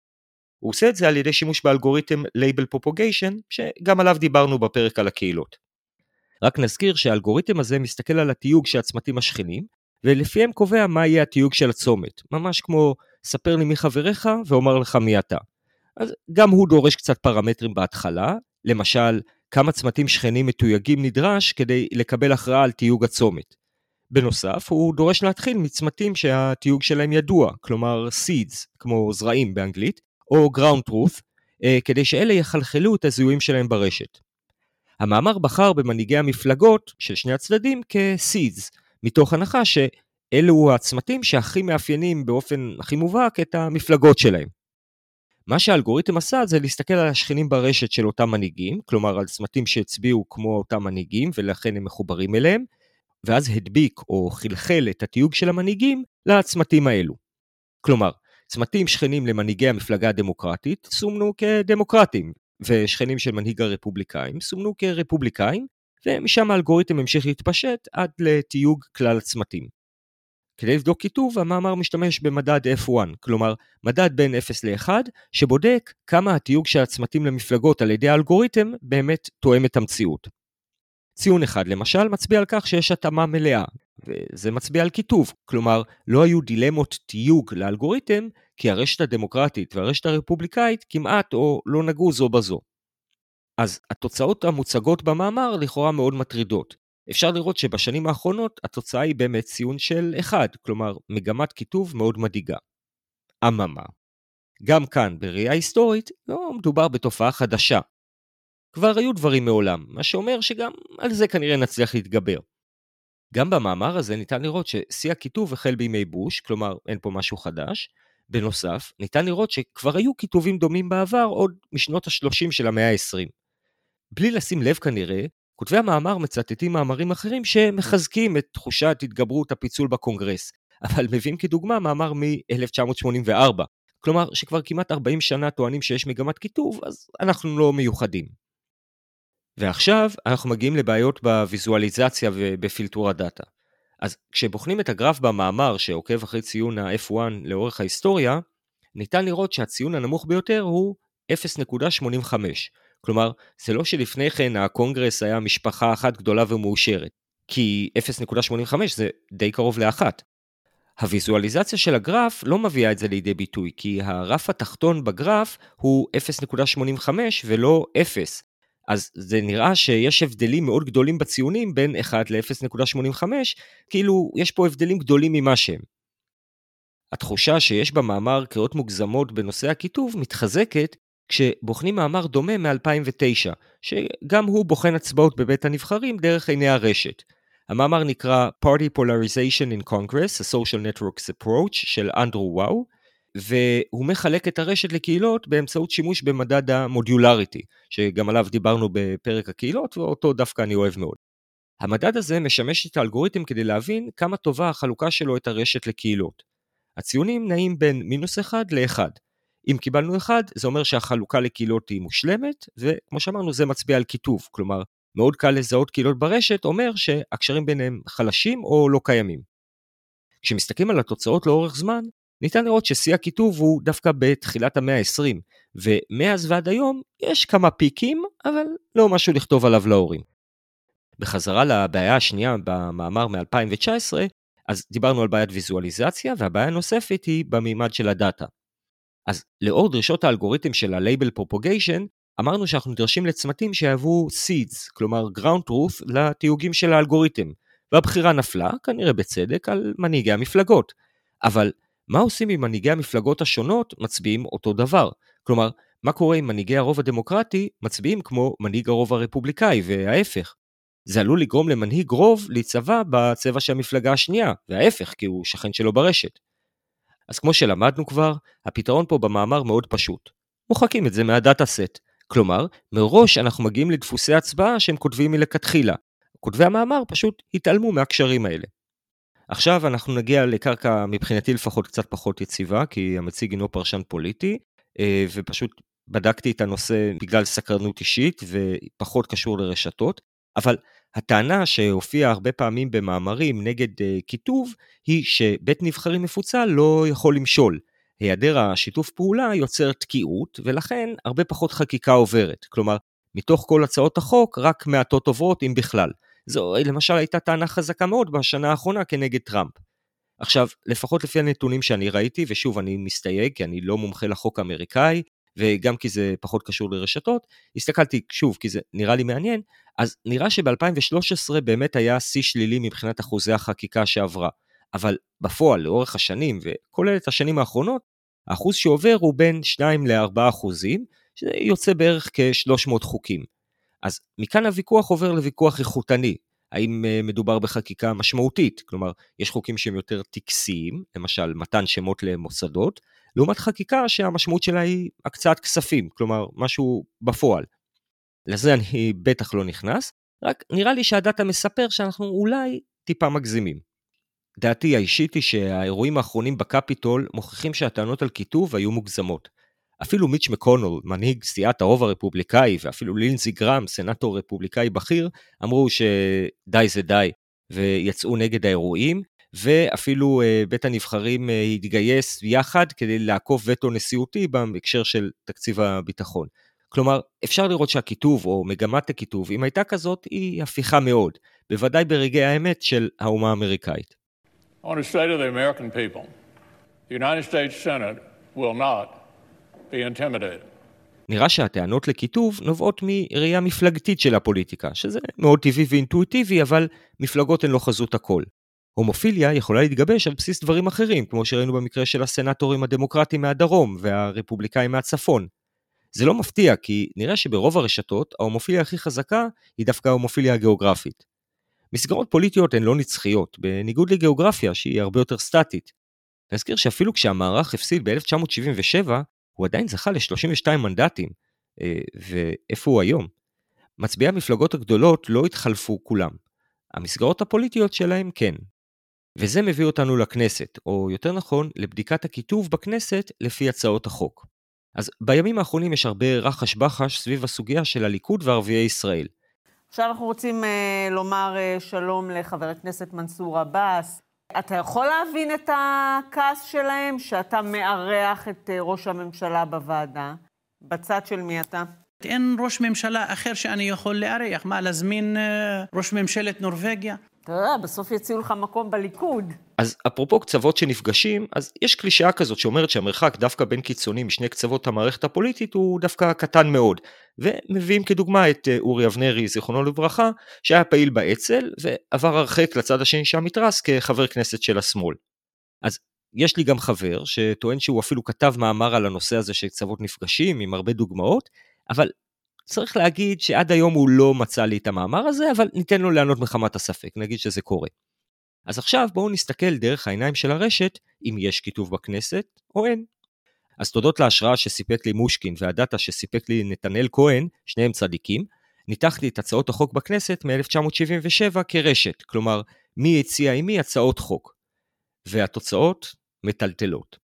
הוא עושה את זה על ידי שימוש באלגוריתם Label Propagation שגם עליו דיברנו בפרק על הקהילות. רק נזכיר שהאלגוריתם הזה מסתכל על התיוג של הצמתים השכנים ולפיהם קובע מה יהיה התיוג של הצומת, ממש כמו ספר לי מי חבריך ואומר לך מי אתה. אז גם הוא דורש קצת פרמטרים בהתחלה, למשל כמה צמתים שכנים מתויגים נדרש כדי לקבל הכרעה על תיוג הצומת. בנוסף, הוא דורש להתחיל מצמתים שהתיוג שלהם ידוע, כלומר seeds, כמו זרעים באנגלית, או ground truth, אה, כדי שאלה יחלחלו את הזיהויים שלהם ברשת. המאמר בחר במנהיגי המפלגות של שני הצדדים כ-seeds, מתוך הנחה שאלו הצמתים שהכי מאפיינים באופן הכי מובהק את המפלגות שלהם. מה שהאלגוריתם עשה זה להסתכל על השכנים ברשת של אותם מנהיגים, כלומר על צמתים שהצביעו כמו אותם מנהיגים ולכן הם מחוברים אליהם, ואז הדביק או חלחל את התיוג של המנהיגים לצמתים האלו. כלומר, צמתים שכנים למנהיגי המפלגה הדמוקרטית סומנו כדמוקרטים, ושכנים של מנהיג הרפובליקאים סומנו כרפובליקאים, ומשם האלגוריתם המשיך להתפשט עד לתיוג כלל הצמתים. כדי לבדוק כיתוב, המאמר משתמש במדד F1, כלומר מדד בין 0 ל-1, שבודק כמה התיוג של הצמתים למפלגות על ידי האלגוריתם באמת תואם את המציאות. ציון אחד למשל מצביע על כך שיש התאמה מלאה, וזה מצביע על כיתוב, כלומר לא היו דילמות תיוג לאלגוריתם, כי הרשת הדמוקרטית והרשת הרפובליקאית כמעט או לא נגעו זו בזו. אז התוצאות המוצגות במאמר לכאורה מאוד מטרידות. אפשר לראות שבשנים האחרונות התוצאה היא באמת ציון של 1, כלומר מגמת כיתוב מאוד מדאיגה. אממה, גם כאן בראייה היסטורית לא מדובר בתופעה חדשה. כבר היו דברים מעולם, מה שאומר שגם על זה כנראה נצליח להתגבר. גם במאמר הזה ניתן לראות ששיא הכיתוב החל בימי בוש, כלומר אין פה משהו חדש. בנוסף, ניתן לראות שכבר היו כיתובים דומים בעבר עוד משנות ה-30 של המאה ה-20. בלי לשים לב כנראה, כותבי המאמר מצטטים מאמרים אחרים שמחזקים את תחושת התגברות הפיצול בקונגרס, אבל מביאים כדוגמה מאמר מ-1984, כלומר שכבר כמעט 40 שנה טוענים שיש מגמת כיתוב, אז אנחנו לא מיוחדים. ועכשיו אנחנו מגיעים לבעיות בוויזואליזציה ובפילטור הדאטה. אז כשבוחנים את הגרף במאמר שעוקב אחרי ציון ה-F1 לאורך ההיסטוריה, ניתן לראות שהציון הנמוך ביותר הוא 0.85, כלומר, זה לא שלפני כן הקונגרס היה משפחה אחת גדולה ומאושרת. כי 0.85 זה די קרוב לאחת. הוויזואליזציה של הגרף לא מביאה את זה לידי ביטוי, כי הרף התחתון בגרף הוא 0.85 ולא 0. אז זה נראה שיש הבדלים מאוד גדולים בציונים בין 1 ל-0.85, כאילו יש פה הבדלים גדולים ממה שהם. התחושה שיש במאמר קריאות מוגזמות בנושא הכיתוב מתחזקת כשבוחנים מאמר דומה מ-2009, שגם הוא בוחן הצבעות בבית הנבחרים דרך עיני הרשת. המאמר נקרא Party Polarization in Congress, a Social Networks Approach של אנדרו וואו, והוא מחלק את הרשת לקהילות באמצעות שימוש במדד המודיולריטי, שגם עליו דיברנו בפרק הקהילות, ואותו דווקא אני אוהב מאוד. המדד הזה משמש את האלגוריתם כדי להבין כמה טובה החלוקה שלו את הרשת לקהילות. הציונים נעים בין מינוס 1 ל-1. אם קיבלנו 1, זה אומר שהחלוקה לקהילות היא מושלמת, וכמו שאמרנו זה מצביע על כיתוב, כלומר מאוד קל לזהות קהילות ברשת אומר שהקשרים ביניהם חלשים או לא קיימים. כשמסתכלים על התוצאות לאורך זמן, ניתן לראות ששיא הכיתוב הוא דווקא בתחילת המאה ה-20, ומאז ועד היום יש כמה פיקים, אבל לא משהו לכתוב עליו להורים. בחזרה לבעיה השנייה במאמר מ-2019, אז דיברנו על בעיית ויזואליזציה, והבעיה הנוספת היא במימד של הדאטה. אז לאור דרישות האלגוריתם של ה-Label Propagation, אמרנו שאנחנו נדרשים לצמתים שיהוו seeds, כלומר ground truth לתיוגים של האלגוריתם, והבחירה נפלה, כנראה בצדק, על מנהיגי המפלגות. אבל מה עושים אם מנהיגי המפלגות השונות מצביעים אותו דבר? כלומר, מה קורה אם מנהיגי הרוב הדמוקרטי מצביעים כמו מנהיג הרוב הרפובליקאי, וההפך? זה עלול לגרום למנהיג רוב להיצבע בצבע של המפלגה השנייה, וההפך, כי הוא שכן שלו ברשת. אז כמו שלמדנו כבר, הפתרון פה במאמר מאוד פשוט. מוחקים את זה מהדאטה סט. כלומר, מראש אנחנו מגיעים לדפוסי הצבעה שהם כותבים מלכתחילה. כותבי המאמר פשוט התעלמו מהקשרים האלה. עכשיו אנחנו נגיע לקרקע מבחינתי לפחות קצת פחות יציבה, כי המציג אינו פרשן פוליטי, אה, ופשוט בדקתי את הנושא בגלל סקרנות אישית ופחות קשור לרשתות, אבל הטענה שהופיעה הרבה פעמים במאמרים נגד אה, כיתוב, היא שבית נבחרים מפוצל לא יכול למשול. היעדר השיתוף פעולה יוצר תקיעות, ולכן הרבה פחות חקיקה עוברת. כלומר, מתוך כל הצעות החוק, רק מעטות עוברות, אם בכלל. זו למשל הייתה טענה חזקה מאוד בשנה האחרונה כנגד טראמפ. עכשיו, לפחות לפי הנתונים שאני ראיתי, ושוב, אני מסתייג, כי אני לא מומחה לחוק האמריקאי, וגם כי זה פחות קשור לרשתות, הסתכלתי שוב, כי זה נראה לי מעניין, אז נראה שב-2013 באמת היה שיא שלילי מבחינת אחוזי החקיקה שעברה. אבל בפועל, לאורך השנים, וכולל את השנים האחרונות, האחוז שעובר הוא בין 2 ל-4 אחוזים, שזה יוצא בערך כ-300 חוקים. אז מכאן הוויכוח עובר לוויכוח איכותני. האם אה, מדובר בחקיקה משמעותית? כלומר, יש חוקים שהם יותר טקסיים, למשל מתן שמות למוסדות, לעומת חקיקה שהמשמעות שלה היא הקצאת כספים, כלומר, משהו בפועל. לזה אני בטח לא נכנס, רק נראה לי שהדאטה מספר שאנחנו אולי טיפה מגזימים. דעתי האישית היא שהאירועים האחרונים בקפיטול מוכיחים שהטענות על כיתוב היו מוגזמות. אפילו מיץ' מקונול, מנהיג סיעת הרוב הרפובליקאי, ואפילו לינזי גרם, סנאטור רפובליקאי בכיר, אמרו שדי זה די, ויצאו נגד האירועים, ואפילו uh, בית הנבחרים uh, התגייס יחד כדי לעקוף וטו נשיאותי בהקשר של תקציב הביטחון. כלומר, אפשר לראות שהכיתוב, או מגמת הכיתוב, אם הייתה כזאת, היא הפיכה מאוד, בוודאי ברגעי האמת של האומה האמריקאית. I want to say to the American people, the United States Senate will not נראה שהטענות לכיתוב נובעות מראייה מפלגתית של הפוליטיקה, שזה מאוד טבעי ואינטואיטיבי, אבל מפלגות הן לא חזות הכל. הומופיליה יכולה להתגבש על בסיס דברים אחרים, כמו שראינו במקרה של הסנטורים הדמוקרטיים מהדרום והרפובליקאים מהצפון. זה לא מפתיע, כי נראה שברוב הרשתות, ההומופיליה הכי חזקה היא דווקא ההומופיליה הגיאוגרפית. מסגרות פוליטיות הן לא נצחיות, בניגוד לגיאוגרפיה שהיא הרבה יותר סטטית. נזכיר שאפילו כשהמערך הפסיד ב-1977, הוא עדיין זכה ל-32 מנדטים. אה, ואיפה הוא היום? מצביעי המפלגות הגדולות לא התחלפו כולם. המסגרות הפוליטיות שלהם כן. וזה מביא אותנו לכנסת, או יותר נכון, לבדיקת הכיתוב בכנסת לפי הצעות החוק. אז בימים האחרונים יש הרבה רחש בחש סביב הסוגיה של הליכוד וערביי ישראל. עכשיו אנחנו רוצים uh, לומר uh, שלום לחבר הכנסת מנסור עבאס. אתה יכול להבין את הכעס שלהם שאתה מארח את uh, ראש הממשלה בוועדה? בצד של מי אתה? אין ראש ממשלה אחר שאני יכול לארח. מה, להזמין uh, ראש ממשלת נורבגיה? אתה יודע, בסוף יציעו לך מקום בליכוד. אז אפרופו קצוות שנפגשים, אז יש קלישאה כזאת שאומרת שהמרחק דווקא בין קיצונים משני קצוות המערכת הפוליטית הוא דווקא קטן מאוד. ומביאים כדוגמה את אה, אורי אבנרי, זיכרונו לברכה, שהיה פעיל באצ"ל ועבר הרחק לצד השני של המתרס כחבר כנסת של השמאל. אז יש לי גם חבר שטוען שהוא אפילו כתב מאמר על הנושא הזה של קצוות נפגשים עם הרבה דוגמאות, אבל צריך להגיד שעד היום הוא לא מצא לי את המאמר הזה, אבל ניתן לו לענות מחמת הספק, נגיד שזה קורה. אז עכשיו בואו נסתכל דרך העיניים של הרשת, אם יש כיתוב בכנסת או אין. אז תודות להשראה שסיפק לי מושקין והדאטה שסיפק לי נתנאל כהן, שניהם צדיקים, ניתחתי את הצעות החוק בכנסת מ-1977 כרשת, כלומר, מי הציע עם מי הצעות חוק. והתוצאות מטלטלות.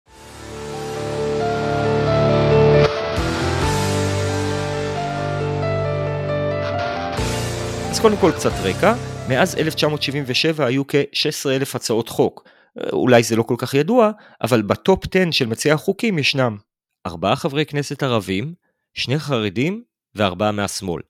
אז קודם כל קצת רקע, מאז 1977 היו כ-16,000 הצעות חוק. אולי זה לא כל כך ידוע, אבל בטופ 10 של מציעי החוקים ישנם ארבעה חברי כנסת ערבים, שני חרדים וארבעה מהשמאל.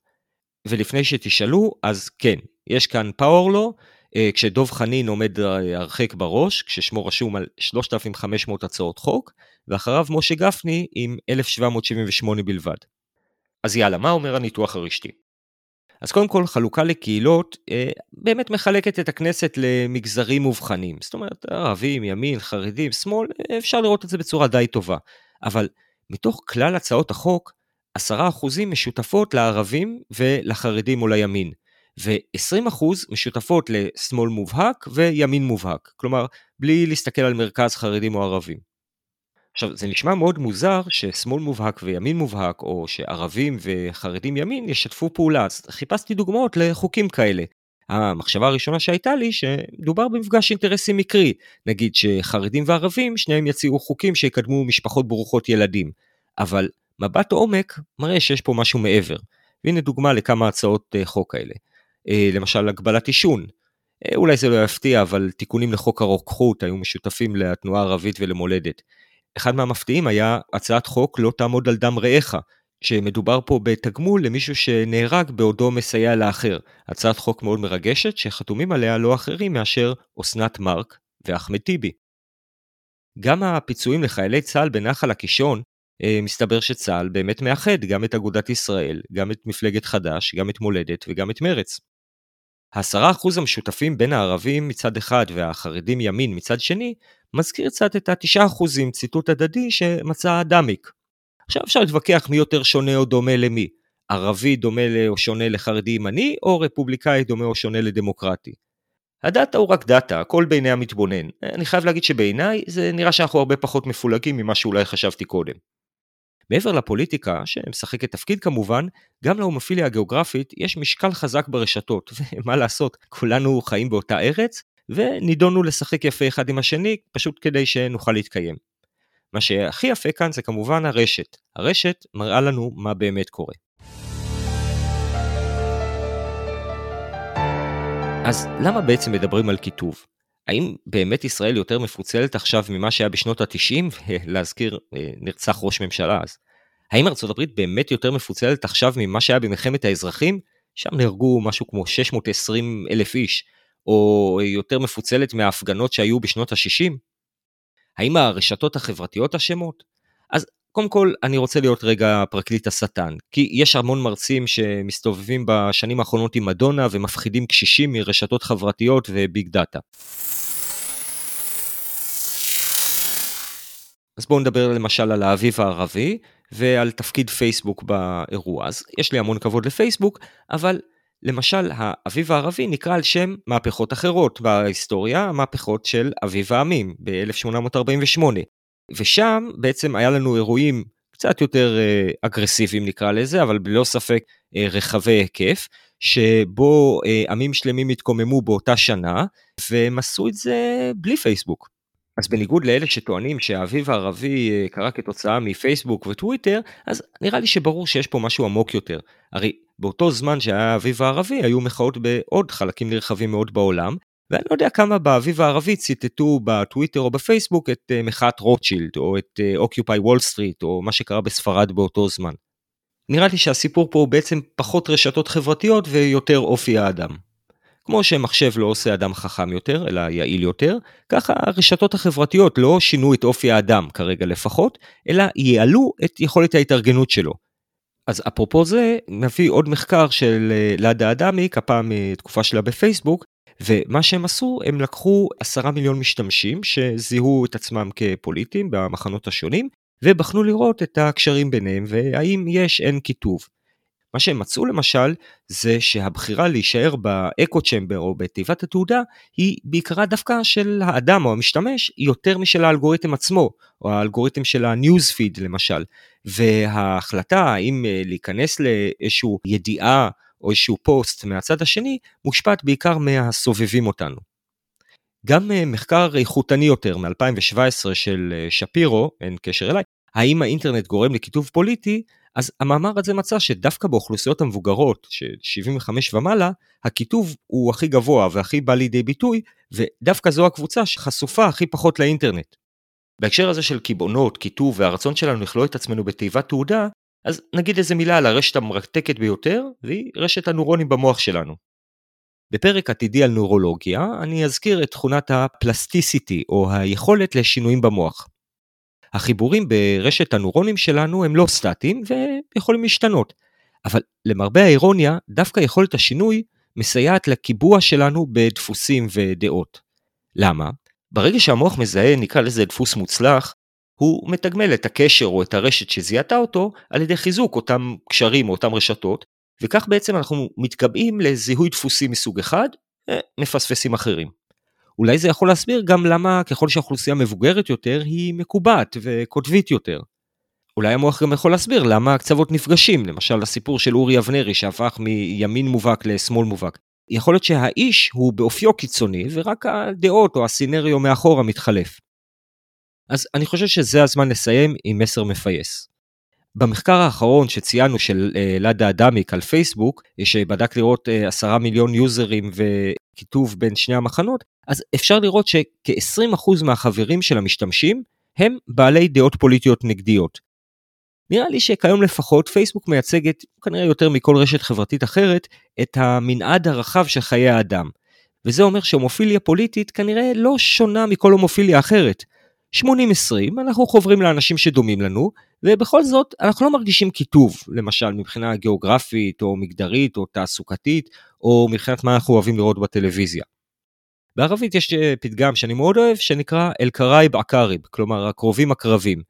ולפני שתשאלו, אז כן, יש כאן פאורלו, אה, כשדוב חנין עומד אה, הרחק בראש, כששמו רשום על 3,500 הצעות חוק, ואחריו משה גפני עם 1,778 בלבד. אז יאללה, מה אומר הניתוח הרשתי? אז קודם כל, חלוקה לקהילות אה, באמת מחלקת את הכנסת למגזרים מובחנים. זאת אומרת, ערבים, ימין, חרדים, שמאל, אפשר לראות את זה בצורה די טובה. אבל מתוך כלל הצעות החוק, 10% משותפות לערבים ולחרדים או לימין. ו-20% משותפות לשמאל מובהק וימין מובהק, כלומר, בלי להסתכל על מרכז חרדים או ערבים. עכשיו, זה נשמע מאוד מוזר ששמאל מובהק וימין מובהק, או שערבים וחרדים ימין ישתפו פעולה, אז חיפשתי דוגמאות לחוקים כאלה. המחשבה הראשונה שהייתה לי שמדובר במפגש אינטרסים מקרי, נגיד שחרדים וערבים שניהם יציעו חוקים שיקדמו משפחות ברוכות ילדים, אבל מבט עומק מראה שיש פה משהו מעבר. והנה דוגמה לכמה הצעות אה, חוק כאלה. אה, למשל הגבלת עישון. אה, אולי זה לא יפתיע, אבל תיקונים לחוק הרוקחות היו משותפים לתנועה הערבית ולמולדת. אחד מהמפתיעים היה הצעת חוק לא תעמוד על דם רעך, שמדובר פה בתגמול למישהו שנהרג בעודו מסייע לאחר. הצעת חוק מאוד מרגשת שחתומים עליה לא אחרים מאשר אסנת מארק ואחמד טיבי. גם הפיצויים לחיילי צה"ל בנחל הקישון, אה, מסתבר שצה"ל באמת מאחד גם את אגודת ישראל, גם את מפלגת חד"ש, גם את מולדת וגם את מרץ. העשרה אחוז המשותפים בין הערבים מצד אחד והחרדים ימין מצד שני, מזכיר קצת את התשעה אחוזים ציטוט הדדי שמצא אדמיק. עכשיו אפשר להתווכח מי יותר שונה או דומה למי. ערבי דומה או שונה לחרדי ימני, או רפובליקאי דומה או שונה לדמוקרטי. הדאטה הוא רק דאטה, הכל בעיני המתבונן. אני חייב להגיד שבעיניי זה נראה שאנחנו הרבה פחות מפולגים ממה שאולי חשבתי קודם. מעבר לפוליטיקה, שמשחקת תפקיד כמובן, גם להומופיליה הגיאוגרפית יש משקל חזק ברשתות, ומה לעשות, כולנו חיים באותה ארץ, ונידונו לשחק יפה אחד עם השני, פשוט כדי שנוכל להתקיים. מה שהכי יפה כאן זה כמובן הרשת. הרשת מראה לנו מה באמת קורה. אז למה בעצם מדברים על כיתוב? האם באמת ישראל יותר מפוצלת עכשיו ממה שהיה בשנות ה-90? להזכיר, אה, נרצח ראש ממשלה אז. האם ארה"ב באמת יותר מפוצלת עכשיו ממה שהיה במלחמת האזרחים? שם נהרגו משהו כמו 620 אלף איש, או יותר מפוצלת מההפגנות שהיו בשנות ה-60? האם הרשתות החברתיות אשמות? אז קודם כל, אני רוצה להיות רגע פרקליט השטן, כי יש המון מרצים שמסתובבים בשנים האחרונות עם מדונה ומפחידים קשישים מרשתות חברתיות וביג דאטה. אז בואו נדבר למשל על האביב הערבי ועל תפקיד פייסבוק באירוע. אז יש לי המון כבוד לפייסבוק, אבל למשל האביב הערבי נקרא על שם מהפכות אחרות בהיסטוריה, המהפכות של אביב העמים ב-1848. ושם בעצם היה לנו אירועים קצת יותר אה, אגרסיביים נקרא לזה, אבל בלא ספק אה, רחבי היקף, שבו אה, עמים שלמים התקוממו באותה שנה, והם עשו את זה בלי פייסבוק. אז בניגוד לאלה שטוענים שהאביב הערבי קרה כתוצאה מפייסבוק וטוויטר, אז נראה לי שברור שיש פה משהו עמוק יותר. הרי באותו זמן שהיה האביב הערבי היו מחאות בעוד חלקים נרחבים מאוד בעולם, ואני לא יודע כמה באביב הערבי ציטטו בטוויטר או בפייסבוק את אה, מחאת רוטשילד או את Occupy Wall Street או מה שקרה בספרד באותו זמן. נראה לי שהסיפור פה הוא בעצם פחות רשתות חברתיות ויותר אופי האדם. כמו שמחשב לא עושה אדם חכם יותר, אלא יעיל יותר, ככה הרשתות החברתיות לא שינו את אופי האדם, כרגע לפחות, אלא ייעלו את יכולת ההתארגנות שלו. אז אפרופו זה, נביא עוד מחקר של אה, לאדה אדמיק, הפעם מתקופה שלה בפייסבוק, ומה שהם עשו, הם לקחו עשרה מיליון משתמשים שזיהו את עצמם כפוליטיים במחנות השונים, ובחנו לראות את הקשרים ביניהם והאם יש אין כיתוב. מה שהם מצאו למשל, זה שהבחירה להישאר באקו צ'מבר או בתיבת התעודה, היא בעיקרה דווקא של האדם או המשתמש, יותר משל האלגוריתם עצמו, או האלגוריתם של הניוז פיד למשל. וההחלטה האם אה, להיכנס לאיזושהי ידיעה או איזשהו פוסט מהצד השני, מושפעת בעיקר מהסובבים אותנו. גם אה, מחקר איכותני יותר מ-2017 של אה, שפירו, אין קשר אליי, האם האינטרנט גורם לכיתוב פוליטי, אז המאמר הזה מצא שדווקא באוכלוסיות המבוגרות, של 75 ומעלה, הכיתוב הוא הכי גבוה והכי בא לידי ביטוי, ודווקא זו הקבוצה שחשופה הכי פחות לאינטרנט. בהקשר הזה של קיבעונות, כיתוב והרצון שלנו לכלוא את עצמנו בתיבת תעודה, אז נגיד איזה מילה על הרשת המרתקת ביותר, והיא רשת הנוירונים במוח שלנו. בפרק עתידי על נוירולוגיה, אני אזכיר את תכונת הפלסטיסיטי, או היכולת לשינויים במוח. החיבורים ברשת הנוירונים שלנו הם לא סטטיים ויכולים להשתנות, אבל למרבה האירוניה, דווקא יכולת השינוי מסייעת לקיבוע שלנו בדפוסים ודעות. למה? ברגע שהמוח מזהה, נקרא לזה דפוס מוצלח, הוא מתגמל את הקשר או את הרשת שזיהתה אותו על ידי חיזוק אותם קשרים או אותם רשתות, וכך בעצם אנחנו מתקבעים לזיהוי דפוסים מסוג אחד, ומפספסים אחרים. אולי זה יכול להסביר גם למה ככל שהאוכלוסייה מבוגרת יותר היא מקובעת וקוטבית יותר. אולי המוח גם יכול להסביר למה הקצוות נפגשים, למשל הסיפור של אורי אבנרי שהפך מימין מובהק לשמאל מובהק. יכול להיות שהאיש הוא באופיו קיצוני ורק הדעות או הסינריו מאחורה מתחלף. אז אני חושב שזה הזמן לסיים עם מסר מפייס. במחקר האחרון שציינו של אה, לאדה אדמיק על פייסבוק, שבדק לראות אה, עשרה מיליון יוזרים וכיתוב בין שני המחנות, אז אפשר לראות שכ-20% מהחברים של המשתמשים הם בעלי דעות פוליטיות נגדיות. נראה לי שכיום לפחות פייסבוק מייצגת, כנראה יותר מכל רשת חברתית אחרת, את המנעד הרחב של חיי האדם. וזה אומר שהומופיליה פוליטית כנראה לא שונה מכל הומופיליה אחרת. 80-20, אנחנו חוברים לאנשים שדומים לנו, ובכל זאת אנחנו לא מרגישים קיטוב, למשל מבחינה גיאוגרפית או מגדרית או תעסוקתית, או מבחינת מה אנחנו אוהבים לראות בטלוויזיה. בערבית יש אה, פתגם שאני מאוד אוהב, שנקרא אל-קראיב עקאריב, כלומר הקרובים הקרבים.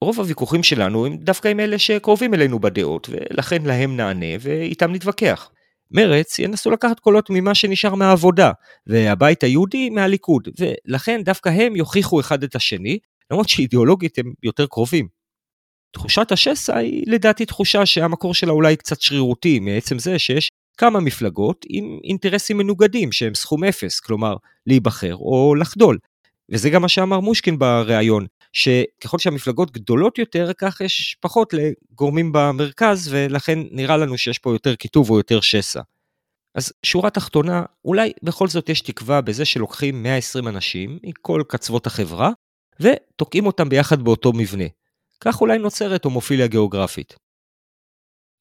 רוב הוויכוחים שלנו הם דווקא עם אלה שקרובים אלינו בדעות, ולכן להם נענה ואיתם נתווכח. מרץ ינסו לקחת קולות ממה שנשאר מהעבודה, והבית היהודי מהליכוד, ולכן דווקא הם יוכיחו אחד את השני, למרות שאידיאולוגית הם יותר קרובים. תחושת השסע היא לדעתי תחושה שהמקור שלה אולי קצת שרירותי, מעצם זה שיש כמה מפלגות עם אינטרסים מנוגדים שהם סכום אפס, כלומר להיבחר או לחדול. וזה גם מה שאמר מושקין בריאיון, שככל שהמפלגות גדולות יותר, כך יש פחות לגורמים במרכז, ולכן נראה לנו שיש פה יותר קיטוב או יותר שסע. אז שורה תחתונה, אולי בכל זאת יש תקווה בזה שלוקחים 120 אנשים מכל קצוות החברה, ותוקעים אותם ביחד באותו מבנה. כך אולי נוצרת הומופיליה גיאוגרפית.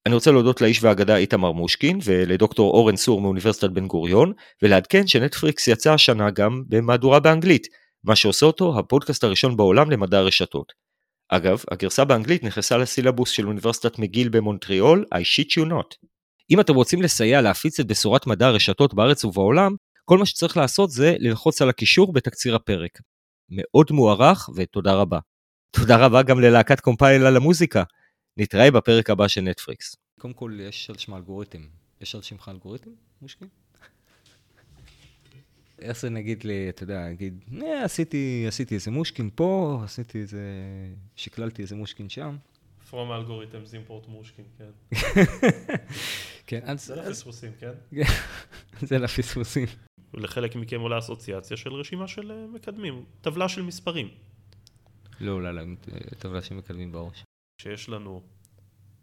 אני רוצה להודות לאיש והאגדה איתמר מושקין ולדוקטור אורן צור מאוניברסיטת בן גוריון, ולעדכן שנטפריקס יצא השנה גם במהדורה באנגלית, מה שעושה אותו הפודקאסט הראשון בעולם למדע הרשתות. אגב, הגרסה באנגלית נכנסה לסילבוס של אוניברסיטת מגיל במונטריאול, I shit you not. אם אתם רוצים לסייע להפיץ את בשורת מדע הרשתות בארץ ובעולם, כל מה שצריך לעשות זה ללחוץ על הקישור בתקציר הפרק. מאוד מוערך ותודה רבה. תודה רבה גם ללהקת קומפייל על המוזיקה. נתראה בפרק הבא של נטפריקס. קודם כל, יש על שם אלגוריתם. יש על שמך אלגוריתם, מושקין? איך זה נגיד לי, אתה יודע, נגיד, אה, עשיתי, עשיתי איזה מושקין פה, עשיתי איזה, שקללתי איזה מושקין שם. From algorithms import מושקין, כן. כן, אז... זה לפספוסים, כן? זה לפספוסים. לחלק מכם עולה אסוציאציה של רשימה של אה, מקדמים, טבלה של מספרים. לא עולה להם אה, טבלה של מקדמים בראש. שיש לנו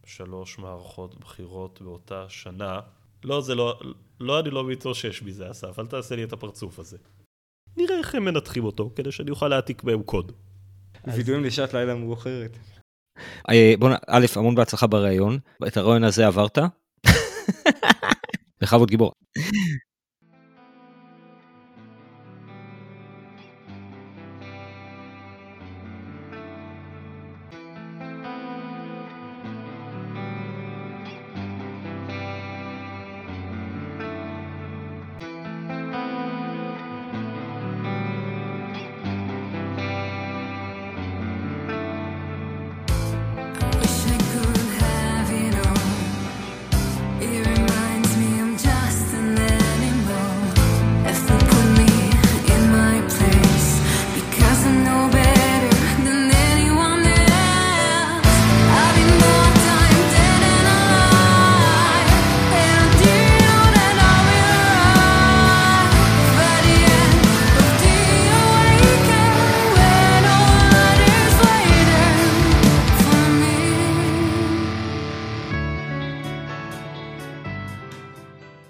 שלוש מערכות בחירות באותה שנה, לא, זה לא, לא, אני לא מתאושש מזה, אסף, אל תעשה לי את הפרצוף הזה. נראה איך הם מנתחים אותו, כדי שאני אוכל להעתיק בהם קוד. וידועים לשעת לילה מאוחרת. אה, בוא נ... א', המון בהצלחה בריאיון. את הריאיון הזה עברת? בכבוד גיבור.